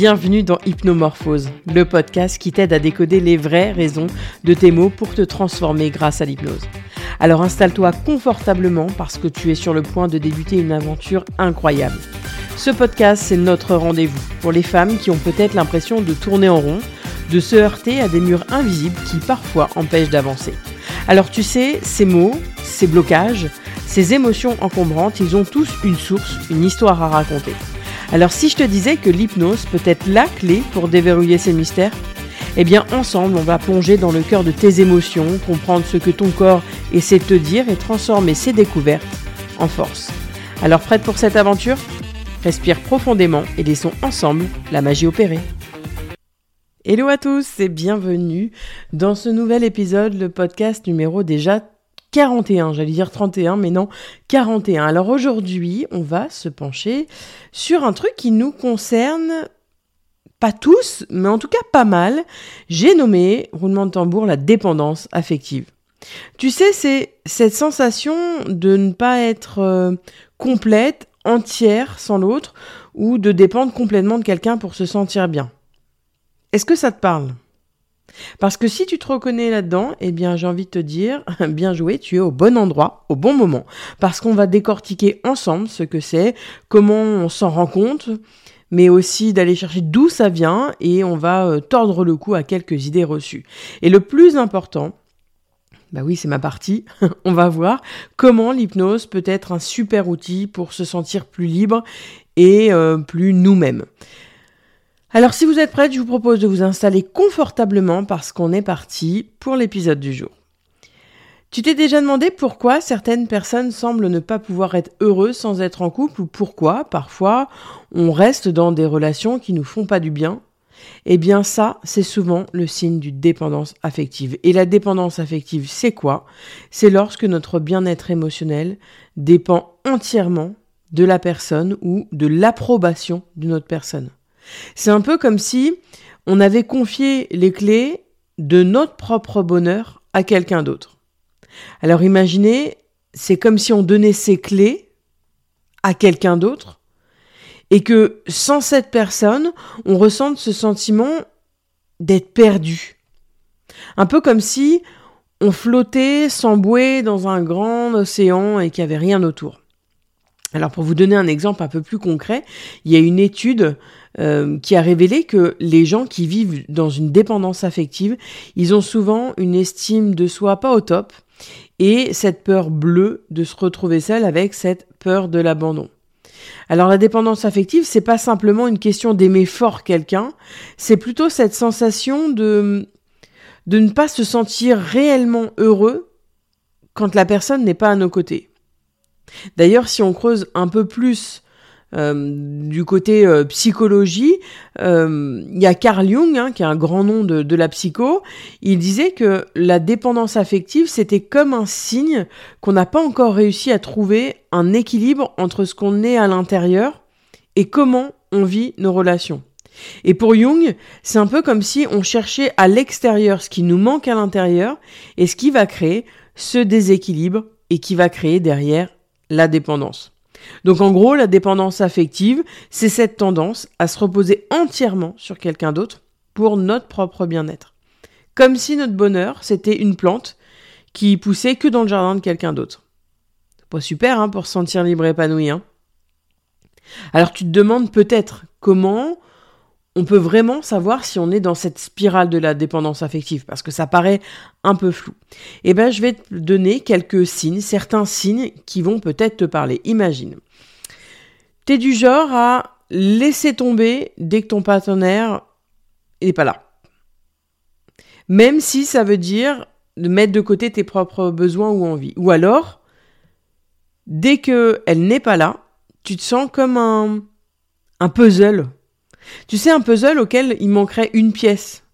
Bienvenue dans Hypnomorphose, le podcast qui t'aide à décoder les vraies raisons de tes mots pour te transformer grâce à l'hypnose. Alors installe-toi confortablement parce que tu es sur le point de débuter une aventure incroyable. Ce podcast, c'est notre rendez-vous pour les femmes qui ont peut-être l'impression de tourner en rond, de se heurter à des murs invisibles qui parfois empêchent d'avancer. Alors tu sais, ces mots, ces blocages, ces émotions encombrantes, ils ont tous une source, une histoire à raconter. Alors si je te disais que l'hypnose peut être la clé pour déverrouiller ces mystères, eh bien ensemble on va plonger dans le cœur de tes émotions, comprendre ce que ton corps essaie de te dire et transformer ces découvertes en force. Alors prête pour cette aventure? Respire profondément et laissons ensemble la magie opérer. Hello à tous et bienvenue dans ce nouvel épisode, le podcast numéro déjà 41, j'allais dire 31, mais non, 41. Alors aujourd'hui, on va se pencher sur un truc qui nous concerne pas tous, mais en tout cas pas mal. J'ai nommé, roulement de tambour, la dépendance affective. Tu sais, c'est cette sensation de ne pas être euh, complète, entière sans l'autre, ou de dépendre complètement de quelqu'un pour se sentir bien. Est-ce que ça te parle? Parce que si tu te reconnais là-dedans, eh bien, j'ai envie de te dire, bien joué, tu es au bon endroit, au bon moment. Parce qu'on va décortiquer ensemble ce que c'est, comment on s'en rend compte, mais aussi d'aller chercher d'où ça vient et on va euh, tordre le cou à quelques idées reçues. Et le plus important, bah oui, c'est ma partie. on va voir comment l'hypnose peut être un super outil pour se sentir plus libre et euh, plus nous-mêmes. Alors si vous êtes prête, je vous propose de vous installer confortablement parce qu'on est parti pour l'épisode du jour. Tu t'es déjà demandé pourquoi certaines personnes semblent ne pas pouvoir être heureuses sans être en couple ou pourquoi parfois on reste dans des relations qui nous font pas du bien? Eh bien ça, c'est souvent le signe d'une dépendance affective. Et la dépendance affective, c'est quoi? C'est lorsque notre bien-être émotionnel dépend entièrement de la personne ou de l'approbation d'une autre personne. C'est un peu comme si on avait confié les clés de notre propre bonheur à quelqu'un d'autre. Alors imaginez, c'est comme si on donnait ces clés à quelqu'un d'autre et que sans cette personne, on ressente ce sentiment d'être perdu. Un peu comme si on flottait sans bouée dans un grand océan et qu'il n'y avait rien autour. Alors pour vous donner un exemple un peu plus concret, il y a une étude euh, qui a révélé que les gens qui vivent dans une dépendance affective, ils ont souvent une estime de soi pas au top et cette peur bleue de se retrouver seul avec cette peur de l'abandon. Alors la dépendance affective, c'est pas simplement une question d'aimer fort quelqu'un, c'est plutôt cette sensation de de ne pas se sentir réellement heureux quand la personne n'est pas à nos côtés. D'ailleurs, si on creuse un peu plus du côté euh, psychologie, euh, il y a Carl Jung, hein, qui est un grand nom de, de, la psycho, il disait que la dépendance affective, c'était comme un signe qu'on n'a pas encore réussi à trouver un équilibre entre ce qu'on est à l'intérieur et comment on vit nos relations. Et pour Jung, c'est un peu comme si on cherchait à l'extérieur ce qui nous manque à l'intérieur et ce qui va créer ce déséquilibre et qui va créer derrière la dépendance. Donc en gros, la dépendance affective, c'est cette tendance à se reposer entièrement sur quelqu'un d'autre pour notre propre bien-être. Comme si notre bonheur, c'était une plante qui poussait que dans le jardin de quelqu'un d'autre. C'est pas super hein, pour se sentir libre et épanoui. Hein. Alors tu te demandes peut-être comment on peut vraiment savoir si on est dans cette spirale de la dépendance affective, parce que ça paraît un peu flou. Eh bien, je vais te donner quelques signes, certains signes qui vont peut-être te parler. Imagine, tu es du genre à laisser tomber dès que ton partenaire n'est pas là. Même si ça veut dire mettre de côté tes propres besoins ou envies. Ou alors, dès qu'elle n'est pas là, tu te sens comme un puzzle tu sais, un puzzle auquel il manquerait une pièce.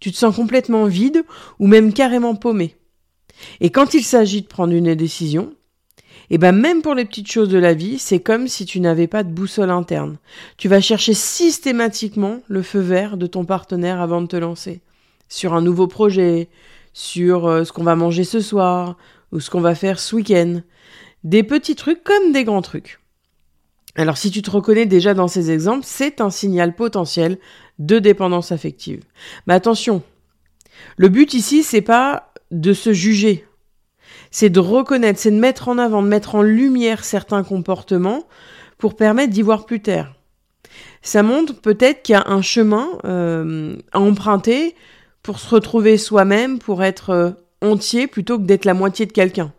Tu te sens complètement vide ou même carrément paumé. Et quand il s'agit de prendre une décision, et eh ben même pour les petites choses de la vie, c'est comme si tu n'avais pas de boussole interne. Tu vas chercher systématiquement le feu vert de ton partenaire avant de te lancer. Sur un nouveau projet, sur euh, ce qu'on va manger ce soir, ou ce qu'on va faire ce week-end. Des petits trucs comme des grands trucs. Alors si tu te reconnais déjà dans ces exemples, c'est un signal potentiel de dépendance affective. Mais attention, le but ici, c'est pas de se juger. C'est de reconnaître, c'est de mettre en avant, de mettre en lumière certains comportements pour permettre d'y voir plus clair. Ça montre peut-être qu'il y a un chemin euh, à emprunter pour se retrouver soi-même, pour être euh, entier plutôt que d'être la moitié de quelqu'un.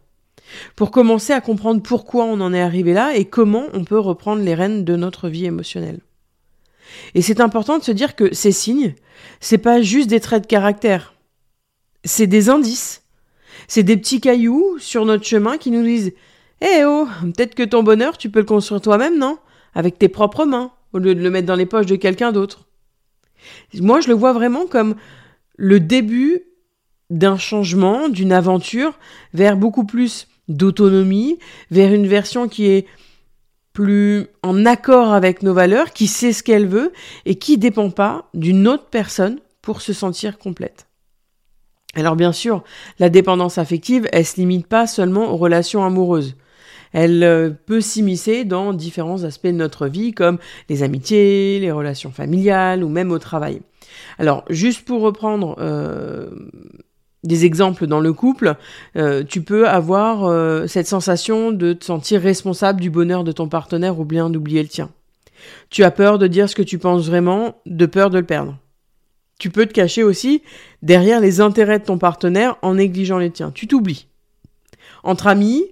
Pour commencer à comprendre pourquoi on en est arrivé là et comment on peut reprendre les rênes de notre vie émotionnelle. Et c'est important de se dire que ces signes, c'est pas juste des traits de caractère. C'est des indices. C'est des petits cailloux sur notre chemin qui nous disent Eh oh, peut-être que ton bonheur, tu peux le construire toi-même, non? Avec tes propres mains, au lieu de le mettre dans les poches de quelqu'un d'autre. Moi, je le vois vraiment comme le début d'un changement, d'une aventure vers beaucoup plus d'autonomie, vers une version qui est plus en accord avec nos valeurs, qui sait ce qu'elle veut et qui ne dépend pas d'une autre personne pour se sentir complète. Alors bien sûr, la dépendance affective, elle se limite pas seulement aux relations amoureuses. Elle euh, peut s'immiscer dans différents aspects de notre vie comme les amitiés, les relations familiales ou même au travail. Alors juste pour reprendre euh, des exemples dans le couple, euh, tu peux avoir euh, cette sensation de te sentir responsable du bonheur de ton partenaire ou bien d'oublier le tien. Tu as peur de dire ce que tu penses vraiment, de peur de le perdre. Tu peux te cacher aussi derrière les intérêts de ton partenaire en négligeant les tiens. Tu t'oublies. Entre amis,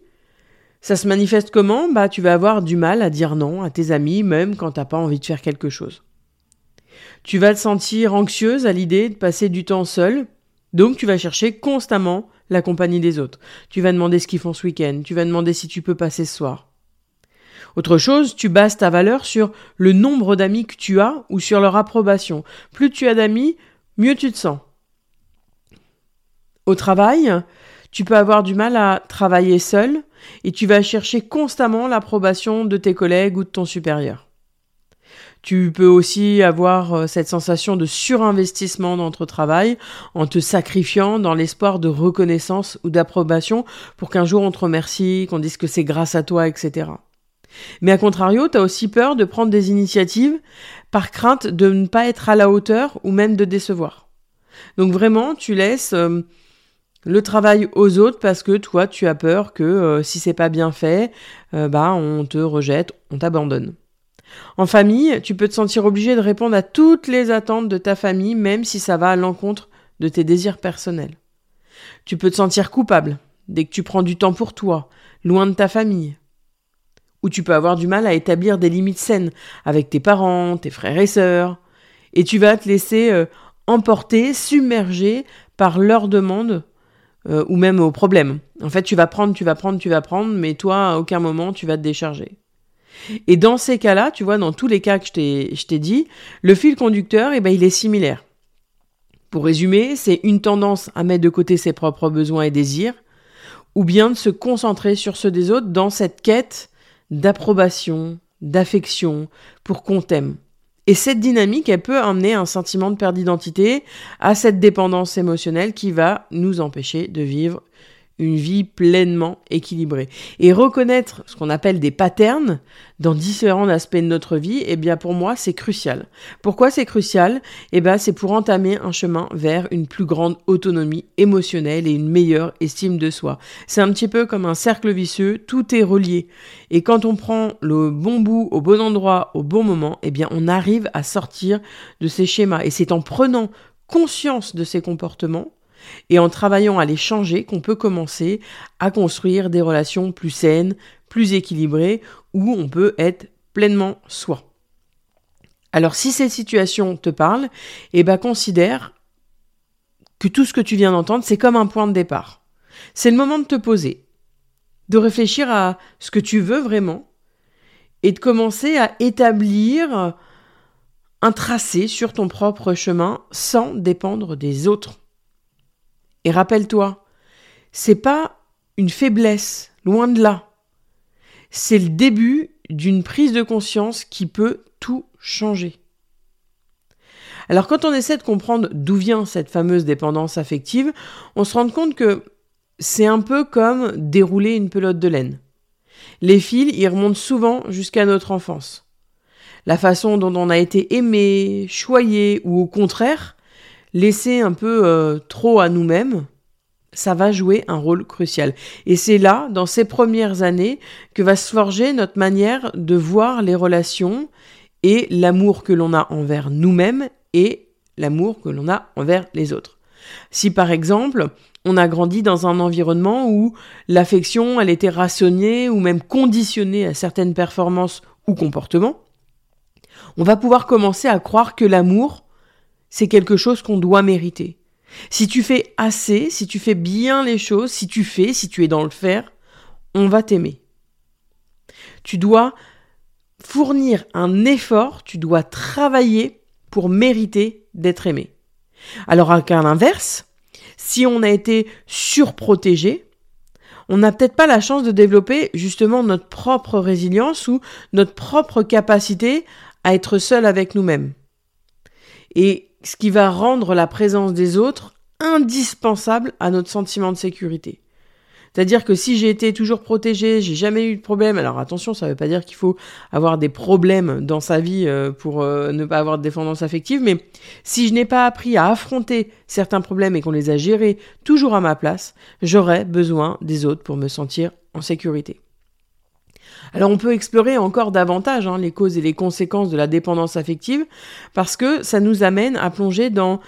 ça se manifeste comment? Bah, tu vas avoir du mal à dire non à tes amis, même quand t'as pas envie de faire quelque chose. Tu vas te sentir anxieuse à l'idée de passer du temps seul, donc tu vas chercher constamment la compagnie des autres. Tu vas demander ce qu'ils font ce week-end, tu vas demander si tu peux passer ce soir. Autre chose, tu bases ta valeur sur le nombre d'amis que tu as ou sur leur approbation. Plus tu as d'amis, mieux tu te sens. Au travail, tu peux avoir du mal à travailler seul et tu vas chercher constamment l'approbation de tes collègues ou de ton supérieur. Tu peux aussi avoir euh, cette sensation de surinvestissement dans ton travail en te sacrifiant dans l'espoir de reconnaissance ou d'approbation pour qu'un jour on te remercie, qu'on dise que c'est grâce à toi, etc. Mais à contrario, tu as aussi peur de prendre des initiatives par crainte de ne pas être à la hauteur ou même de décevoir. Donc vraiment, tu laisses euh, le travail aux autres parce que toi, tu as peur que euh, si c'est pas bien fait, bah on te rejette, on t'abandonne. En famille, tu peux te sentir obligé de répondre à toutes les attentes de ta famille, même si ça va à l'encontre de tes désirs personnels. Tu peux te sentir coupable dès que tu prends du temps pour toi, loin de ta famille. Ou tu peux avoir du mal à établir des limites saines avec tes parents, tes frères et sœurs, et tu vas te laisser euh, emporter, submerger par leurs demandes euh, ou même aux problèmes. En fait, tu vas prendre, tu vas prendre, tu vas prendre, mais toi, à aucun moment, tu vas te décharger. Et dans ces cas-là, tu vois, dans tous les cas que je t'ai dit, le fil conducteur, eh ben, il est similaire. Pour résumer, c'est une tendance à mettre de côté ses propres besoins et désirs, ou bien de se concentrer sur ceux des autres dans cette quête d'approbation, d'affection, pour qu'on t'aime. Et cette dynamique, elle peut amener un sentiment de perte d'identité à cette dépendance émotionnelle qui va nous empêcher de vivre une vie pleinement équilibrée. Et reconnaître ce qu'on appelle des patterns dans différents aspects de notre vie, eh bien pour moi c'est crucial. Pourquoi c'est crucial? Eh bien c'est pour entamer un chemin vers une plus grande autonomie émotionnelle et une meilleure estime de soi. C'est un petit peu comme un cercle vicieux, tout est relié. Et quand on prend le bon bout au bon endroit au bon moment, eh bien on arrive à sortir de ces schémas. Et c'est en prenant conscience de ces comportements et en travaillant à les changer qu'on peut commencer à construire des relations plus saines, plus équilibrées, où on peut être pleinement soi. Alors si cette situation te parle, eh ben considère que tout ce que tu viens d'entendre, c'est comme un point de départ. C'est le moment de te poser, de réfléchir à ce que tu veux vraiment et de commencer à établir un tracé sur ton propre chemin sans dépendre des autres. Et rappelle-toi, c'est pas une faiblesse, loin de là. C'est le début d'une prise de conscience qui peut tout changer. Alors quand on essaie de comprendre d'où vient cette fameuse dépendance affective, on se rend compte que c'est un peu comme dérouler une pelote de laine. Les fils, ils remontent souvent jusqu'à notre enfance. La façon dont on a été aimé, choyé ou au contraire, laissé un peu euh, trop à nous-mêmes, ça va jouer un rôle crucial. Et c'est là, dans ces premières années, que va se forger notre manière de voir les relations et l'amour que l'on a envers nous-mêmes et l'amour que l'on a envers les autres. Si par exemple, on a grandi dans un environnement où l'affection, elle était rationnée ou même conditionnée à certaines performances ou comportements, on va pouvoir commencer à croire que l'amour, c'est quelque chose qu'on doit mériter. Si tu fais assez, si tu fais bien les choses, si tu fais, si tu es dans le faire, on va t'aimer. Tu dois fournir un effort, tu dois travailler pour mériter d'être aimé. Alors qu'à l'inverse, si on a été surprotégé, on n'a peut-être pas la chance de développer justement notre propre résilience ou notre propre capacité à être seul avec nous-mêmes. Et ce qui va rendre la présence des autres indispensable à notre sentiment de sécurité. C'est-à-dire que si j'ai été toujours protégé, j'ai jamais eu de problème. Alors attention, ça ne veut pas dire qu'il faut avoir des problèmes dans sa vie euh, pour euh, ne pas avoir de défendance affective, mais si je n'ai pas appris à affronter certains problèmes et qu'on les a gérés toujours à ma place, j'aurai besoin des autres pour me sentir en sécurité. Alors on peut explorer encore davantage hein, les causes et les conséquences de la dépendance affective parce que ça nous amène à plonger dans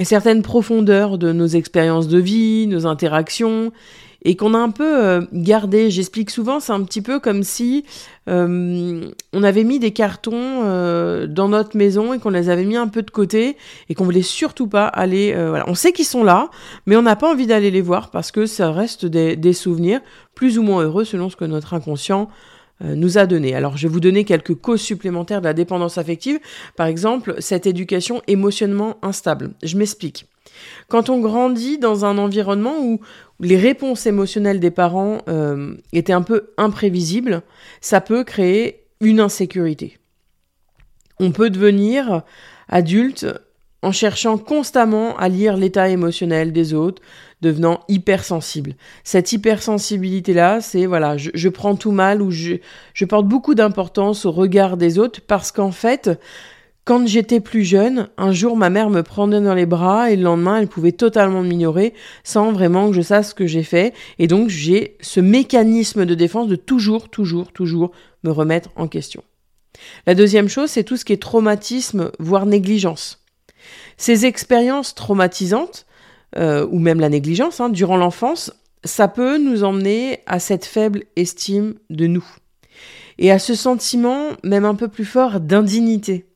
certaines profondeurs de nos expériences de vie, nos interactions, et qu'on a un peu euh, gardé. J'explique souvent, c'est un petit peu comme si euh, on avait mis des cartons euh, dans notre maison et qu'on les avait mis un peu de côté et qu'on voulait surtout pas aller. voilà. On sait qu'ils sont là, mais on n'a pas envie d'aller les voir parce que ça reste des, des, souvenirs plus ou moins heureux selon ce que notre inconscient nous a donné. Alors je vais vous donner quelques causes supplémentaires de la dépendance affective. Par exemple, cette éducation émotionnellement instable. Je m'explique. Quand on grandit dans un environnement où les réponses émotionnelles des parents euh, étaient un peu imprévisibles, ça peut créer une insécurité. On peut devenir adulte en cherchant constamment à lire l'état émotionnel des autres, devenant hypersensible. Cette hypersensibilité-là, c'est voilà, je, prends tout mal ou je, je porte beaucoup d'importance au regard des autres parce qu'en fait, quand j'étais plus jeune, un jour ma mère me prenait dans les bras et le lendemain elle pouvait totalement m'ignorer sans vraiment que je sache ce que j'ai fait. Et donc j'ai ce mécanisme de défense de toujours, toujours, toujours me remettre en question. La deuxième chose, c'est tout ce qui est traumatisme, voire négligence. Ces expériences traumatisantes, euh, ou même la négligence, hein, durant l'enfance, ça peut nous emmener à cette faible estime de nous. Et à ce sentiment, même un peu plus fort, d'indignité.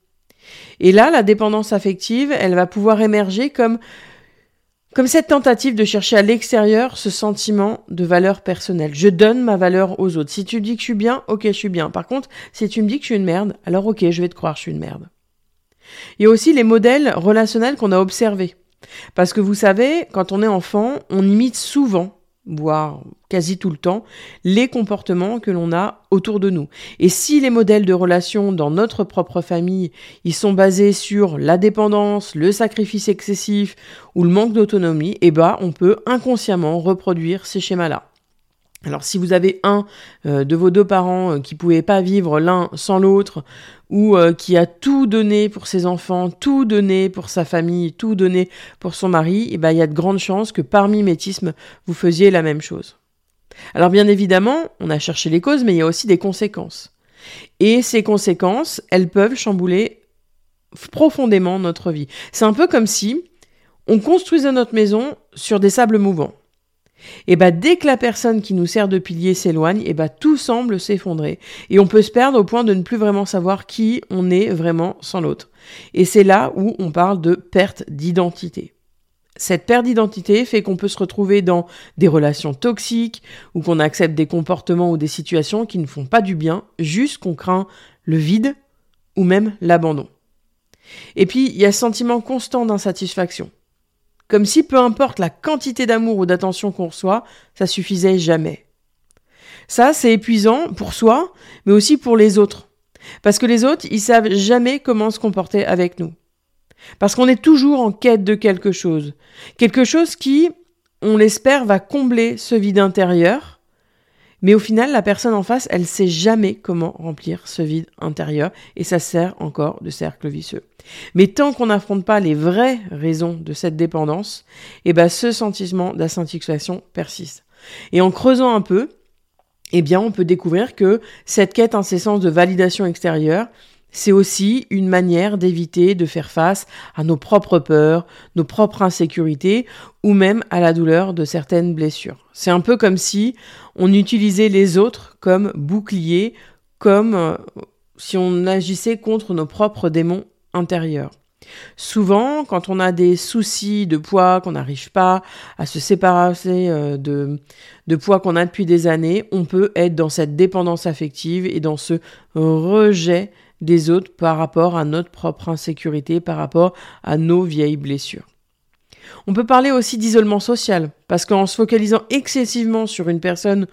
Et là, la dépendance affective, elle va pouvoir émerger comme, comme cette tentative de chercher à l'extérieur ce sentiment de valeur personnelle. Je donne ma valeur aux autres. Si tu me dis que je suis bien, ok, je suis bien. Par contre, si tu me dis que je suis une merde, alors ok, je vais te croire, je suis une merde. Il y a aussi les modèles relationnels qu'on a observés. Parce que vous savez, quand on est enfant, on imite souvent voire quasi tout le temps, les comportements que l'on a autour de nous. Et si les modèles de relation dans notre propre famille, ils sont basés sur la dépendance, le sacrifice excessif ou le manque d'autonomie, eh ben, on peut inconsciemment reproduire ces schémas-là. Alors si vous avez un euh, de vos deux parents euh, qui pouvait pas vivre l'un sans l'autre, ou euh, qui a tout donné pour ses enfants, tout donné pour sa famille, tout donné pour son mari, eh ben, il y a de grandes chances que par mimétisme, vous faisiez la même chose. Alors bien évidemment, on a cherché les causes, mais il y a aussi des conséquences. Et ces conséquences, elles peuvent chambouler profondément notre vie. C'est un peu comme si on construisait notre maison sur des sables mouvants. Et bah dès que la personne qui nous sert de pilier s'éloigne, et bah tout semble s'effondrer. Et on peut se perdre au point de ne plus vraiment savoir qui on est vraiment sans l'autre. Et c'est là où on parle de perte d'identité. Cette perte d'identité fait qu'on peut se retrouver dans des relations toxiques ou qu'on accepte des comportements ou des situations qui ne font pas du bien, juste qu'on craint le vide ou même l'abandon. Et puis, il y a ce sentiment constant d'insatisfaction. Comme si peu importe la quantité d'amour ou d'attention qu'on reçoit, ça suffisait jamais. Ça, c'est épuisant pour soi, mais aussi pour les autres. Parce que les autres, ils savent jamais comment se comporter avec nous. Parce qu'on est toujours en quête de quelque chose. Quelque chose qui, on l'espère, va combler ce vide intérieur. Mais au final, la personne en face, elle sait jamais comment remplir ce vide intérieur et ça sert encore de cercle vicieux. Mais tant qu'on n'affronte pas les vraies raisons de cette dépendance, eh ben, ce sentiment d'insatisfaction persiste. Et en creusant un peu, eh bien, on peut découvrir que cette quête incessante de validation extérieure, c'est aussi une manière d'éviter de faire face à nos propres peurs, nos propres insécurités ou même à la douleur de certaines blessures. C'est un peu comme si on utilisait les autres comme bouclier, comme euh, si on agissait contre nos propres démons intérieurs. Souvent, quand on a des soucis de poids, qu'on n'arrive pas à se séparer euh, de, de poids qu'on a depuis des années, on peut être dans cette dépendance affective et dans ce rejet des autres par rapport à notre propre insécurité, par rapport à nos vieilles blessures. On peut parler aussi d'isolement social, parce qu'en se focalisant excessivement sur une personne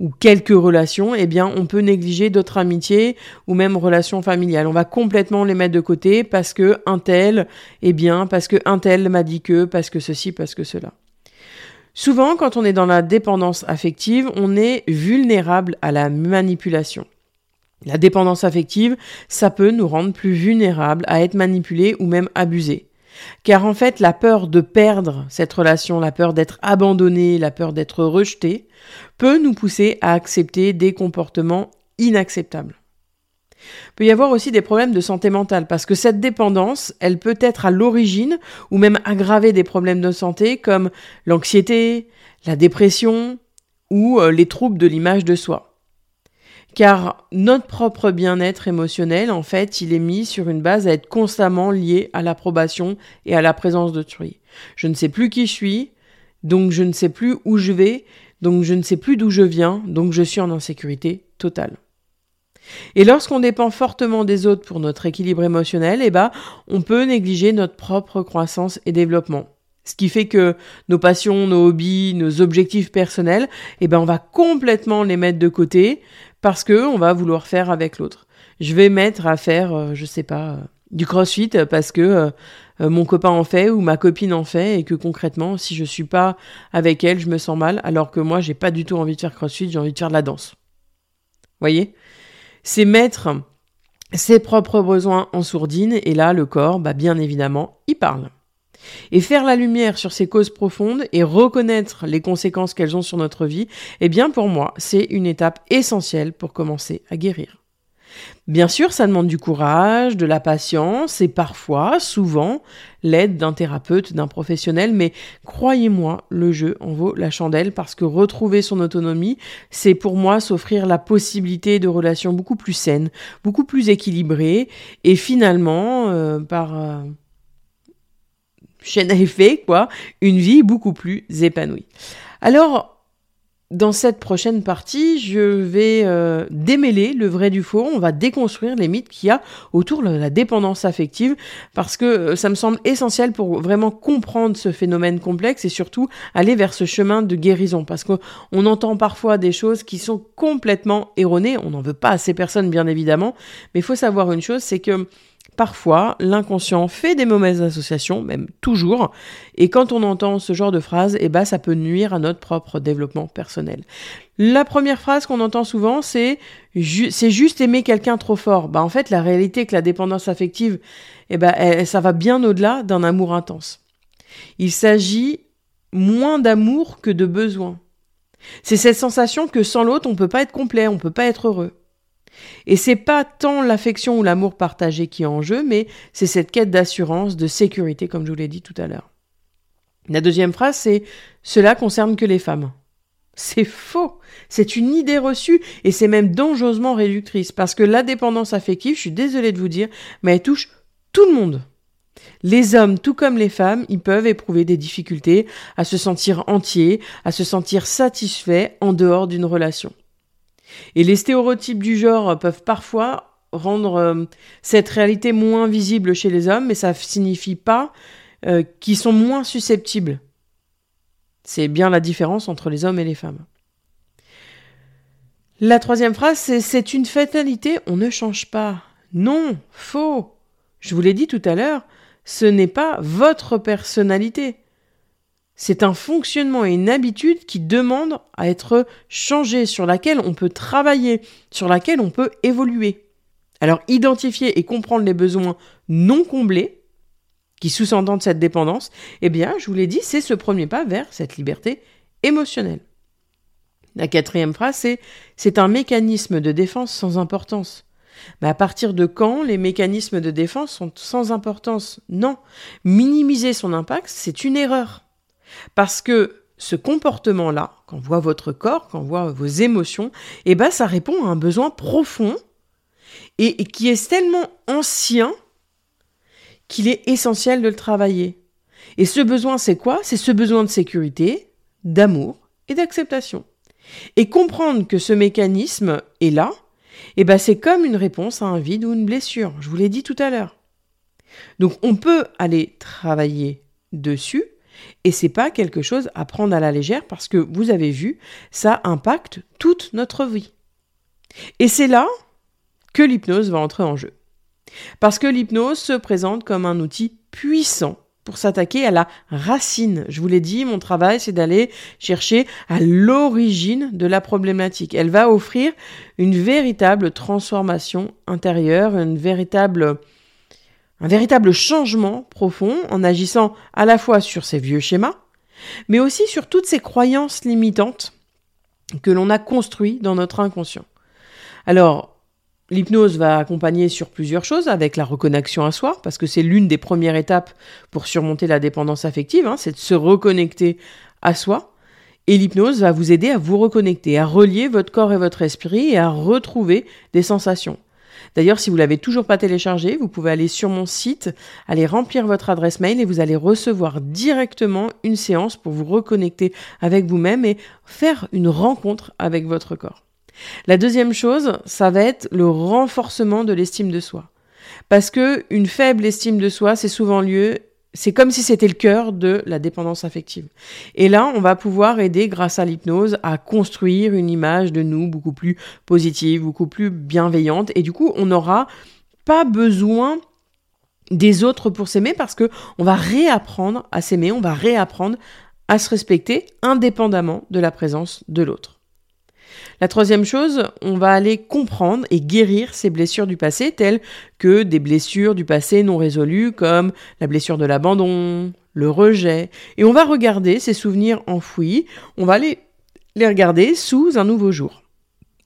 ou quelques relations, eh bien, on peut négliger d'autres amitiés ou même relations familiales. On va complètement les mettre de côté parce que un tel, eh bien, parce que un tel m'a dit que, parce que ceci, parce que cela. Souvent, quand on est dans la dépendance affective, on est vulnérable à la manipulation. La dépendance affective, ça peut nous rendre plus vulnérables à être manipulés ou même abusés. Car en fait, la peur de perdre cette relation, la peur d'être abandonné, la peur d'être rejeté, peut nous pousser à accepter des comportements inacceptables. Il peut y avoir aussi des problèmes de santé mentale parce que cette dépendance, elle peut être à l'origine ou même aggraver des problèmes de santé comme l'anxiété, la dépression ou euh, les troubles de l'image de soi car notre propre bien-être émotionnel, en fait, il est mis sur une base à être constamment lié à l'approbation et à la présence d'autrui. Je ne sais plus qui je suis, donc je ne sais plus où je vais, donc je ne sais plus d'où je viens, donc je suis en insécurité totale. Et lorsqu'on dépend fortement des autres pour notre équilibre émotionnel, eh ben, on peut négliger notre propre croissance et développement. Ce qui fait que nos passions, nos hobbies, nos objectifs personnels, eh ben, on va complètement les mettre de côté parce que on va vouloir faire avec l'autre. Je vais mettre à faire, euh, je sais pas, euh, du crossfit parce que euh, mon copain en fait ou ma copine en fait et que concrètement, si je suis pas avec elle, je me sens mal alors que moi, j'ai pas du tout envie de faire crossfit, j'ai envie de faire de la danse. Voyez? C'est mettre ses propres besoins en sourdine et là, le corps, bah, bien évidemment, il parle. Et faire la lumière sur ces causes profondes et reconnaître les conséquences qu'elles ont sur notre vie, eh bien pour moi, c'est une étape essentielle pour commencer à guérir. Bien sûr, ça demande du courage, de la patience et parfois, souvent, l'aide d'un thérapeute, d'un professionnel, mais croyez-moi, le jeu en vaut la chandelle parce que retrouver son autonomie, c'est pour moi s'offrir la possibilité de relations beaucoup plus saines, beaucoup plus équilibrées et finalement, euh, par... Euh, chaîne à effet, quoi, une vie beaucoup plus épanouie. Alors, dans cette prochaine partie, je vais euh, démêler le vrai du faux. On va déconstruire les mythes qu'il y a autour de la dépendance affective parce que euh, ça me semble essentiel pour vraiment comprendre ce phénomène complexe et surtout aller vers ce chemin de guérison parce qu'on entend parfois des choses qui sont complètement erronées. On n'en veut pas à ces personnes, bien évidemment, mais il faut savoir une chose, c'est que Parfois, l'inconscient fait des mauvaises associations, même toujours, et quand on entend ce genre de phrase, eh ben, ça peut nuire à notre propre développement personnel. La première phrase qu'on entend souvent, c'est c'est juste aimer quelqu'un trop fort. Bah, en fait, la réalité que la dépendance affective, eh ben, ça va bien au-delà d'un amour intense. Il s'agit moins d'amour que de besoin. C'est cette sensation que sans l'autre, on peut pas être complet, on peut pas être heureux. Et c'est pas tant l'affection ou l'amour partagé qui est en jeu, mais c'est cette quête d'assurance, de sécurité, comme je vous l'ai dit tout à l'heure. La deuxième phrase, c'est Cela concerne que les femmes. C'est faux. C'est une idée reçue et c'est même dangereusement réductrice parce que la dépendance affective, je suis désolée de vous dire, mais elle touche tout le monde. Les hommes, tout comme les femmes, ils peuvent éprouver des difficultés à se sentir entiers, à se sentir satisfaits en dehors d'une relation. Et les stéréotypes du genre peuvent parfois rendre euh, cette réalité moins visible chez les hommes, mais ça ne signifie pas euh, qu'ils sont moins susceptibles. C'est bien la différence entre les hommes et les femmes. La troisième phrase, c'est c'est une fatalité, on ne change pas. Non, faux. Je vous l'ai dit tout à l'heure, ce n'est pas votre personnalité. C'est un fonctionnement et une habitude qui demande à être changé, sur laquelle on peut travailler, sur laquelle on peut évoluer. Alors identifier et comprendre les besoins non comblés qui sous-entendent cette dépendance, eh bien, je vous l'ai dit, c'est ce premier pas vers cette liberté émotionnelle. La quatrième phrase, c'est c'est un mécanisme de défense sans importance. Mais à partir de quand les mécanismes de défense sont sans importance? Non. Minimiser son impact, c'est une erreur. Parce que ce comportement-là, quand on voit votre corps, quand on voit vos émotions, eh ben, ça répond à un besoin profond et, qui est tellement ancien qu'il est essentiel de le travailler. Et ce besoin, c'est quoi? C'est ce besoin de sécurité, d'amour et d'acceptation. Et comprendre que ce mécanisme est là, eh ben c'est comme une réponse à un vide ou une blessure. Je vous l'ai dit tout à l'heure. Donc on peut aller travailler dessus et c'est pas quelque chose à prendre à la légère parce que vous avez vu, ça impacte toute notre vie. Et c'est là que l'hypnose va entrer en jeu. Parce que l'hypnose se présente comme un outil puissant pour s'attaquer à la racine. Je vous l'ai dit, mon travail, c'est d'aller chercher à l'origine de la problématique. Elle va offrir une véritable transformation intérieure, une véritable, un véritable changement profond en agissant à la fois sur ces vieux schémas, mais aussi sur toutes ces croyances limitantes que l'on a construites dans notre inconscient. Alors, L'hypnose va accompagner sur plusieurs choses, avec la reconnexion à soi, parce que c'est l'une des premières étapes pour surmonter la dépendance affective, hein, c'est de se reconnecter à soi. Et l'hypnose va vous aider à vous reconnecter, à relier votre corps et votre esprit et à retrouver des sensations. D'ailleurs, si vous l'avez toujours pas téléchargé, vous pouvez aller sur mon site, aller remplir votre adresse mail et vous allez recevoir directement une séance pour vous reconnecter avec vous-même et faire une rencontre avec votre corps. La deuxième chose, ça va être le renforcement de l'estime de soi. Parce que une faible estime de soi, c'est souvent lieu, c'est comme si c'était le cœur de la dépendance affective. Et là, on va pouvoir aider, grâce à l'hypnose, à construire une image de nous beaucoup plus positive, beaucoup plus bienveillante. Et du coup, on n'aura pas besoin des autres pour s'aimer parce que on va réapprendre à s'aimer, on va réapprendre à se respecter indépendamment de la présence de l'autre. La troisième chose, on va aller comprendre et guérir ces blessures du passé, telles que des blessures du passé non résolues, comme la blessure de l'abandon, le rejet. Et on va regarder ces souvenirs enfouis, on va les, regarder sous un nouveau jour.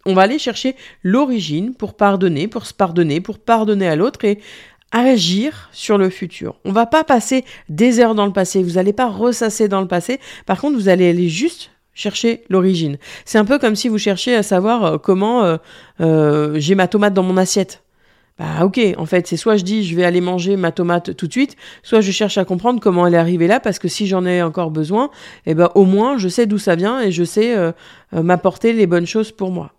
On va aller chercher l'origine pour pardonner, pour se pardonner, pour pardonner à l'autre et agir sur le futur. On va pas passer des heures dans le passé, vous n'allez pas ressasser dans le passé. Par contre, vous allez aller juste Cherchez l'origine. C'est un peu comme si vous cherchiez à savoir euh, comment euh, euh, j'ai ma tomate dans mon assiette. Bah ok, en fait, c'est soit je dis je vais aller manger ma tomate tout de suite, soit je cherche à comprendre comment elle est arrivée là, parce que si j'en ai encore besoin, eh ben au moins je sais d'où ça vient et je sais m'apporter les bonnes choses pour moi.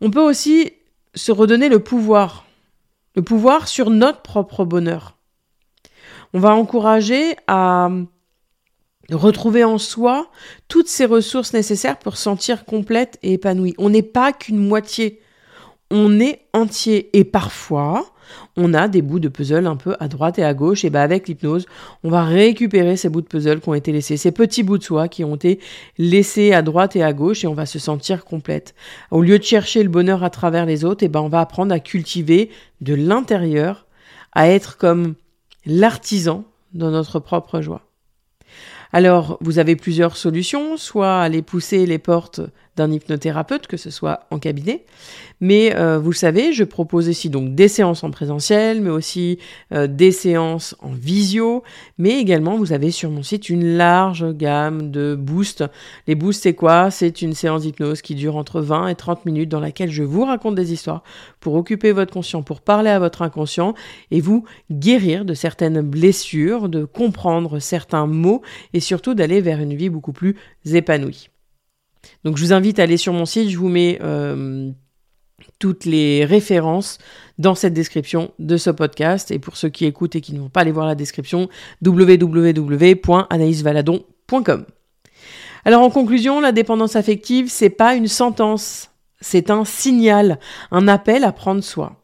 On peut aussi se redonner le pouvoir, le pouvoir sur notre propre bonheur. On va encourager à retrouver en soi toutes ces ressources nécessaires pour sentir complète et épanouie. On n'est pas qu'une moitié, on est entier. Et parfois, on a des bouts de puzzle un peu à droite et à gauche. Et bien avec l'hypnose, on va récupérer ces bouts de puzzle qui ont été laissés, ces petits bouts de soi qui ont été laissés à droite et à gauche, et on va se sentir complète. Au lieu de chercher le bonheur à travers les autres, et ben on va apprendre à cultiver de l'intérieur, à être comme l'artisan de notre propre joie. Alors, vous avez plusieurs solutions, soit aller pousser les portes d'un hypnothérapeute, que ce soit en cabinet. Mais euh, vous le savez, je propose ici donc des séances en présentiel, mais aussi euh, des séances en visio. Mais également, vous avez sur mon site une large gamme de boosts. Les boosts, c'est quoi? C'est une séance d'hypnose qui dure entre 20 et 30 minutes dans laquelle je vous raconte des histoires pour occuper votre conscient, pour parler à votre inconscient et vous guérir de certaines blessures, de comprendre certains mots et surtout d'aller vers une vie beaucoup plus épanouie. Donc je vous invite à aller sur mon site, je vous mets euh, toutes les références dans cette description de ce podcast. Et pour ceux qui écoutent et qui ne vont pas aller voir la description, www.anaïsvaladon.com. Alors en conclusion, la dépendance affective, c'est pas une sentence, c'est un signal, un appel à prendre soin.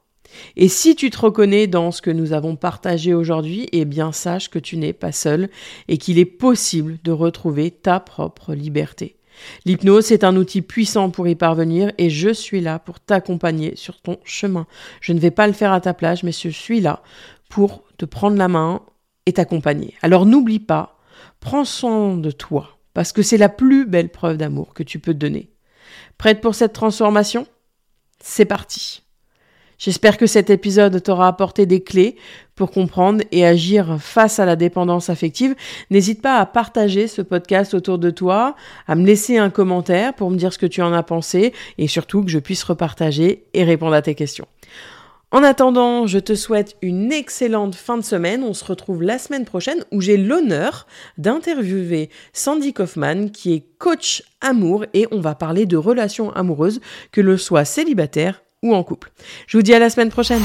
Et si tu te reconnais dans ce que nous avons partagé aujourd'hui, eh bien sache que tu n'es pas seul et qu'il est possible de retrouver ta propre liberté. L'hypnose est un outil puissant pour y parvenir et je suis là pour t'accompagner sur ton chemin. Je ne vais pas le faire à ta place, mais je suis là pour te prendre la main et t'accompagner. Alors n'oublie pas, prends soin de toi, parce que c'est la plus belle preuve d'amour que tu peux te donner. Prête pour cette transformation? C'est parti J'espère que cet épisode t'aura apporté des clés pour comprendre et agir face à la dépendance affective. N'hésite pas à partager ce podcast autour de toi, à me laisser un commentaire pour me dire ce que tu en as pensé et surtout que je puisse repartager et répondre à tes questions. En attendant, je te souhaite une excellente fin de semaine. On se retrouve la semaine prochaine où j'ai l'honneur d'interviewer Sandy Kaufman qui est coach amour et on va parler de relations amoureuses, que le soit célibataire ou en couple. Je vous dis à la semaine prochaine.